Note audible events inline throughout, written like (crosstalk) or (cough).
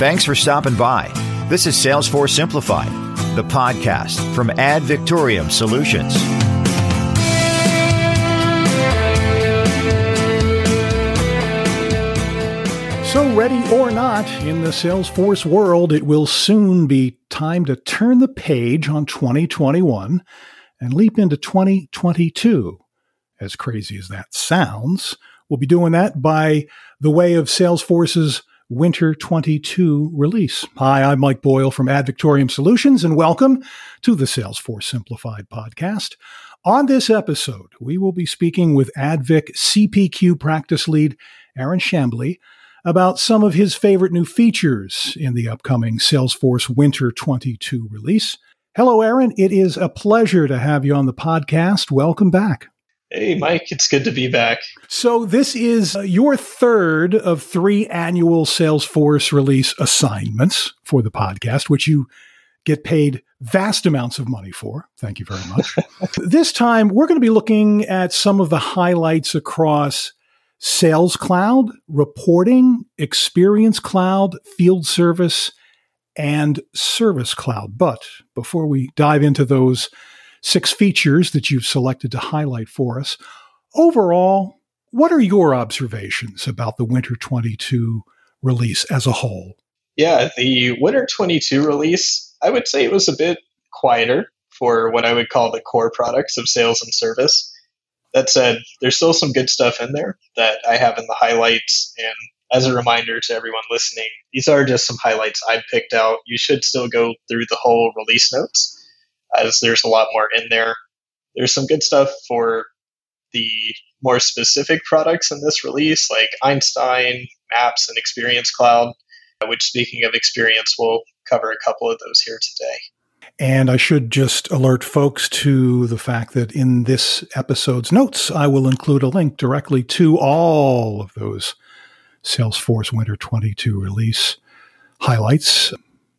Thanks for stopping by. This is Salesforce Simplified, the podcast from Ad Victoriam Solutions. So, ready or not, in the Salesforce world, it will soon be time to turn the page on 2021 and leap into 2022. As crazy as that sounds, we'll be doing that by the way of Salesforce's Winter 22 release. Hi, I'm Mike Boyle from Ad Victoriam Solutions, and welcome to the Salesforce Simplified podcast. On this episode, we will be speaking with AdVic CPQ practice lead Aaron Shambly about some of his favorite new features in the upcoming Salesforce Winter 22 release. Hello, Aaron. It is a pleasure to have you on the podcast. Welcome back. Hey, Mike, it's good to be back. So, this is uh, your third of three annual Salesforce release assignments for the podcast, which you get paid vast amounts of money for. Thank you very much. (laughs) this time, we're going to be looking at some of the highlights across Sales Cloud, Reporting, Experience Cloud, Field Service, and Service Cloud. But before we dive into those, six features that you've selected to highlight for us. Overall, what are your observations about the Winter 22 release as a whole? Yeah, the Winter 22 release, I would say it was a bit quieter for what I would call the core products of sales and service. That said, there's still some good stuff in there that I have in the highlights. And as a reminder to everyone listening, these are just some highlights I picked out. You should still go through the whole release notes as there's a lot more in there. There's some good stuff for the more specific products in this release, like Einstein, Maps, and Experience Cloud, which, speaking of experience, we'll cover a couple of those here today. And I should just alert folks to the fact that in this episode's notes, I will include a link directly to all of those Salesforce Winter 22 release highlights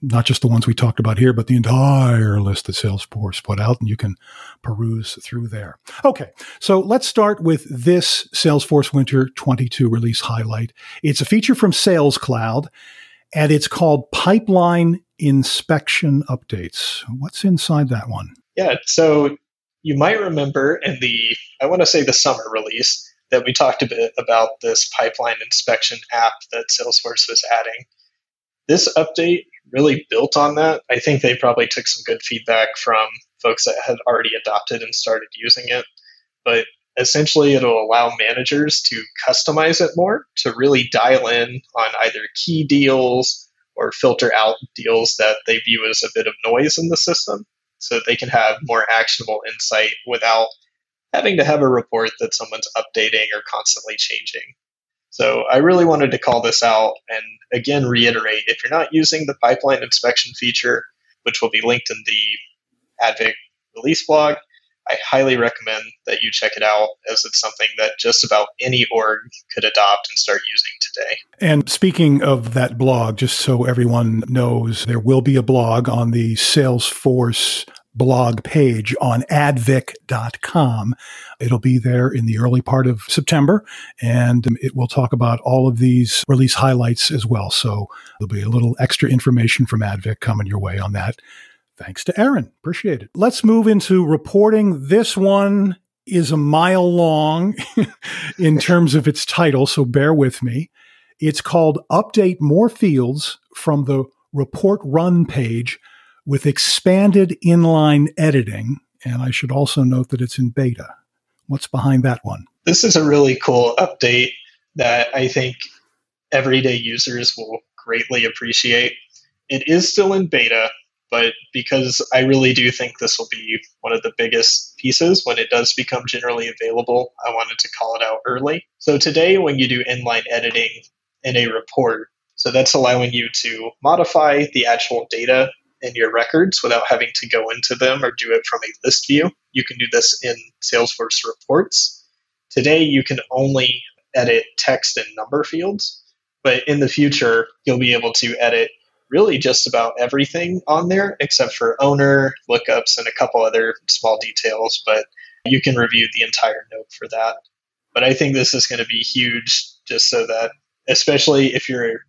not just the ones we talked about here, but the entire list that Salesforce put out, and you can peruse through there. Okay, so let's start with this Salesforce Winter 22 release highlight. It's a feature from Sales Cloud, and it's called Pipeline Inspection Updates. What's inside that one? Yeah, so you might remember in the, I want to say the summer release, that we talked a bit about this pipeline inspection app that Salesforce was adding. This update really built on that. I think they probably took some good feedback from folks that had already adopted and started using it. But essentially, it'll allow managers to customize it more to really dial in on either key deals or filter out deals that they view as a bit of noise in the system so that they can have more actionable insight without having to have a report that someone's updating or constantly changing. So I really wanted to call this out and again reiterate if you're not using the pipeline inspection feature, which will be linked in the Advic release blog, I highly recommend that you check it out as it's something that just about any org could adopt and start using today. And speaking of that blog, just so everyone knows, there will be a blog on the Salesforce blog page on advic.com. It'll be there in the early part of September, and it will talk about all of these release highlights as well. So there'll be a little extra information from Advic coming your way on that. Thanks to Aaron. Appreciate it. Let's move into reporting. This one is a mile long (laughs) in terms of its title, so bear with me. It's called Update More Fields from the Report Run page with expanded inline editing. And I should also note that it's in beta. What's behind that one? This is a really cool update that I think everyday users will greatly appreciate. It is still in beta, but because I really do think this will be one of the biggest pieces when it does become generally available, I wanted to call it out early. So today, when you do inline editing in a report, so that's allowing you to modify the actual data in your records without having to go into them or do it from a list view. You can do this in Salesforce reports. Today, you can only edit text and number fields, but in the future, you'll be able to edit really just about everything on there except for owner, lookups, and a couple other small details. But you can review the entire note for that. But I think this is going to be huge just so that, especially if you're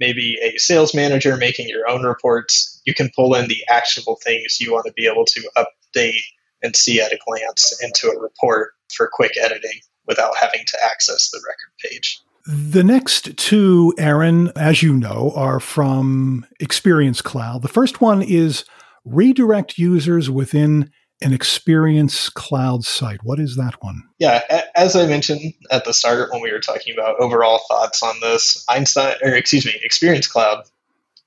maybe a sales manager making your own reports, you can pull in the actionable things you want to be able to update and see at a glance into a report for quick editing without having to access the record page. The next two, Aaron, as you know, are from Experience Cloud. The first one is redirect users within an Experience Cloud site. What is that one? Yeah, as I mentioned at the start when we were talking about overall thoughts on this, Einstein, or excuse me, Experience Cloud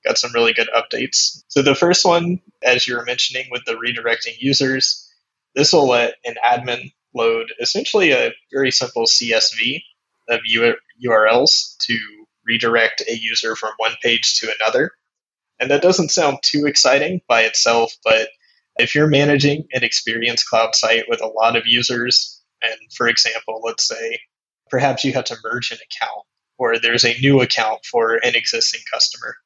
got some really good updates. So the first one, as you were mentioning with the redirecting users, this will let an admin load essentially a very simple CSV of URLs to redirect a user from one page to another. And that doesn't sound too exciting by itself, but if you're managing an Experience Cloud site with a lot of users, and for example, let's say perhaps you have to merge an account or there's a new account for an existing customer.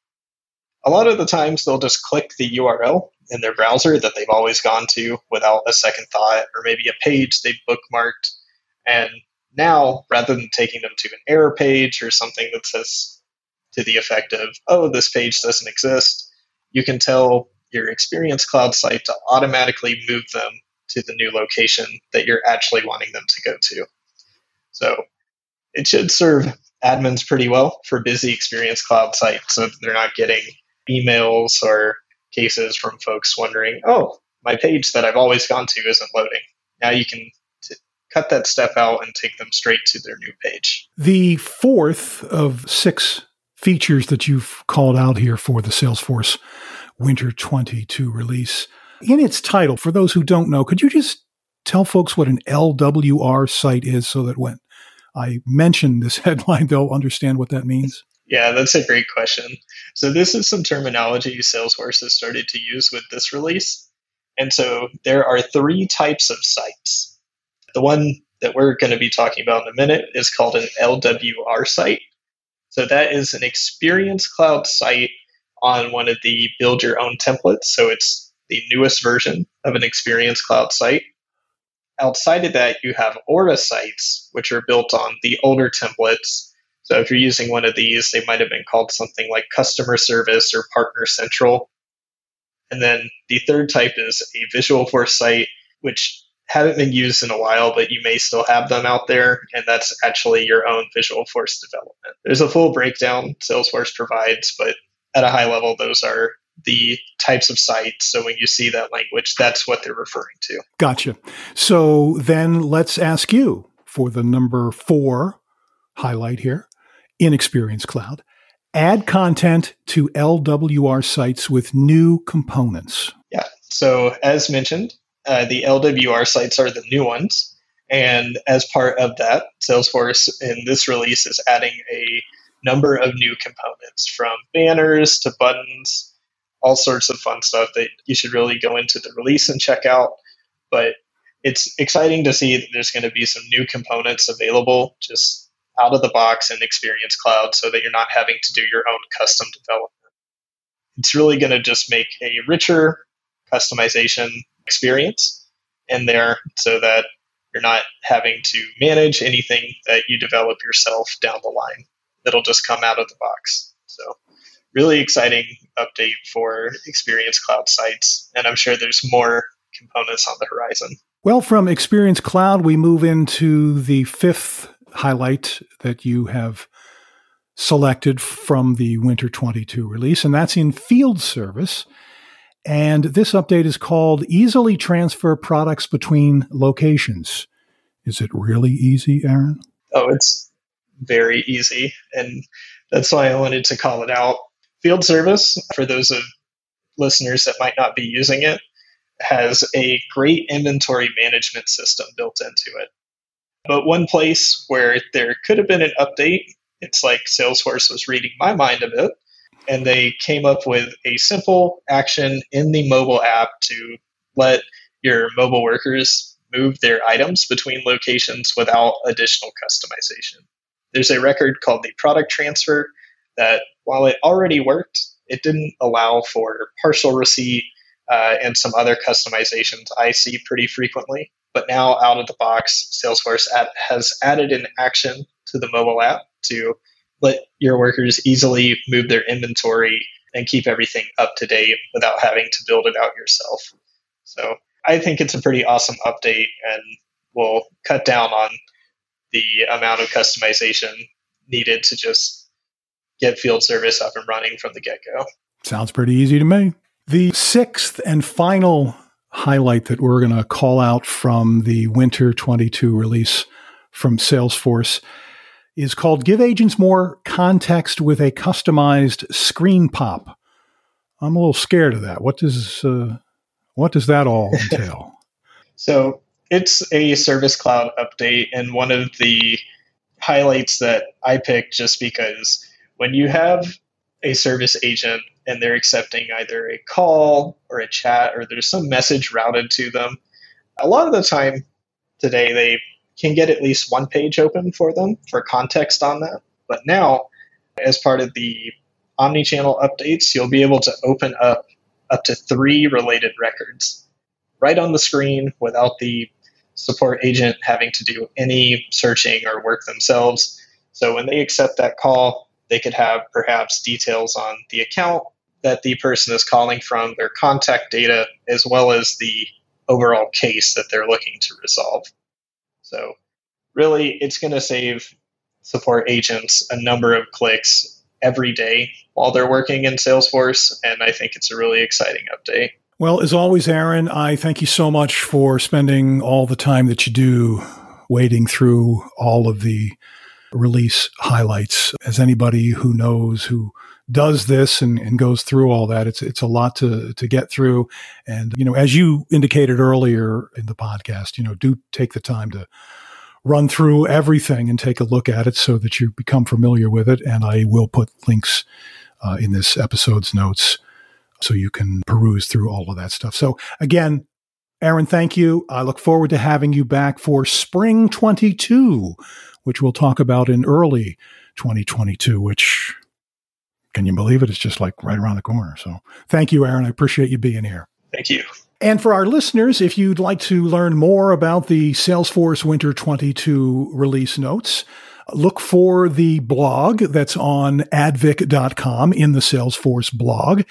A lot of the times they'll just click the URL in their browser that they've always gone to without a second thought, or maybe a page they've bookmarked, and now, rather than taking them to an error page or something that says to the effect of, oh, this page doesn't exist, you can tell your Experience Cloud site to automatically move them to the new location that you're actually wanting them to go to. So it should serve admins pretty well for busy Experience Cloud sites so they're not getting emails or cases from folks wondering, oh, my page that I've always gone to isn't loading. Now you can cut that step out and take them straight to their new page. The fourth of six features that you've called out here for the Salesforce Winter 22 release. In its title, for those who don't know, could you just tell folks what an LWR site is so that when I mention this (laughs) headline, they'll understand what that means? Yeah, that's a great question. So, this is some terminology Salesforce has started to use with this release. And so, there are three types of sites the one that we're going to be talking about in a minute is called an LWR site. So that is an Experience Cloud site on one of the build your own templates. So it's the newest version of an Experience Cloud site. Outside of that, you have Aura sites, which are built on the older templates. So if you're using one of these, they might have been called something like Customer Service or Partner Central. And then the third type is a Visualforce site, which haven't been used in a while, but you may still have them out there, and that's actually your own Visualforce development. There's a full breakdown Salesforce provides, but at a high level, those are the types of sites. So when you see that language, that's what they're referring to. Gotcha. So then let's ask you for the number four highlight here in Experience Cloud. Add content to LWR sites with new components. Yeah. So as mentioned, uh, the LWR sites are the new ones. And as part of that, Salesforce in this release is adding a number of new components from banners to buttons, all sorts of fun stuff that you should really go into the release and check out. But it's exciting to see that there's going to be some new components available just out of the box in Experience Cloud so that you're not having to do your own custom development. It's really going to just make a richer customization experience in there so that you're not having to manage anything that you develop yourself down the line. It'll just come out of the box. So, really exciting update for Experience Cloud sites. And I'm sure there's more components on the horizon. Well, from Experience Cloud, we move into the fifth highlight that you have selected from the Winter 22 release, and that's in field service. And this update is called Easily Transfer Products Between Locations. Is it really easy, Aaron? Oh, it's very easy. And that's why I wanted to call it out. Field service, for those of listeners that might not be using it, has a great inventory management system built into it. But one place where there could have been an update, it's like Salesforce was reading my mind a bit, and they came up with a simple action in the mobile app to let your mobile workers move their items between locations without additional customization. There's a record called the product transfer that, while it already worked, it didn't allow for partial receipt uh, and some other customizations I see pretty frequently. But now, out of the box, Salesforce has added an action to the mobile app to let your workers easily move their inventory and keep everything up to date without having to build it out yourself. So I think it's a pretty awesome update and will cut down on the amount of customization needed to just get field service up and running from the get go. Sounds pretty easy to me. The sixth and final highlight that we're going to call out from the Winter 22 release from Salesforce is called Give Agents More Context with a Customized Screen Pop. I'm a little scared of that. What does uh, what does that all entail? (laughs) so it's a Service Cloud update, and one of the highlights that I picked just because when you have a service agent and they're accepting either a call or a chat or there's some message routed to them, a lot of the time today they can get at least one page open for them for context on that. But now, as part of the omni-channel updates, you'll be able to open up up to three related records right on the screen without the support agent having to do any searching or work themselves. So when they accept that call, they could have perhaps details on the account that the person is calling from, their contact data, as well as the overall case that they're looking to resolve. So, really, it's going to save support agents a number of clicks every day while they're working in Salesforce, and I think it's a really exciting update. Well, as always, Aaron, I thank you so much for spending all the time that you do wading through all of the release highlights. As anybody who knows who does this and, and goes through all that, it's it's a lot to to get through. And you know, as you indicated earlier in the podcast, you know, do take the time to run through everything and take a look at it so that you become familiar with it. And I will put links uh, in this episode's notes so you can peruse through all of that stuff. So again, Aaron, thank you. I look forward to having you back for spring 22, which we'll talk about in early 2022, which can you believe it? It's just like right around the corner. So thank you, Aaron. I appreciate you being here. Thank you. And for our listeners, if you'd like to learn more about the Salesforce Winter 22 release notes, look for the blog that's on advic.com in the Salesforce blog.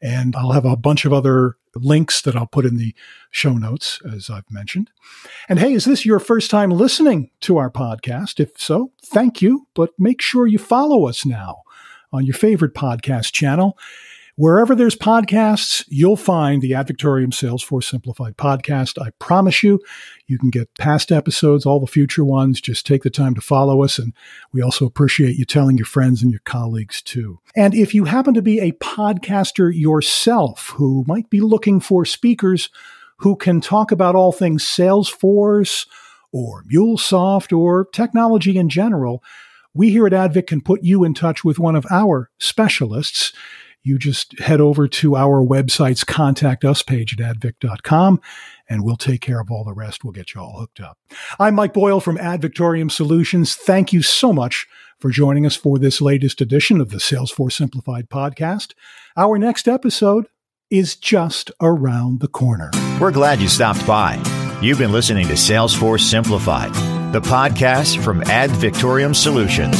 And I'll have a bunch of other links that I'll put in the show notes, as I've mentioned. And hey, is this your first time listening to our podcast? If so, thank you, but make sure you follow us now on your favorite podcast channel. Wherever there's podcasts, you'll find the Ad Victoriam Salesforce Simplified podcast. I promise you, you can get past episodes, all the future ones. Just take the time to follow us. And we also appreciate you telling your friends and your colleagues too. And if you happen to be a podcaster yourself who might be looking for speakers who can talk about all things Salesforce or MuleSoft or technology in general, we here at Advic can put you in touch with one of our specialists you just head over to our website's contact us page at advic.com and we'll take care of all the rest. We'll get you all hooked up. I'm Mike Boyle from Ad Victoriam Solutions. Thank you so much for joining us for this latest edition of the Salesforce Simplified podcast. Our next episode is just around the corner. We're glad you stopped by. You've been listening to Salesforce Simplified, the podcast from Ad Victoriam Solutions.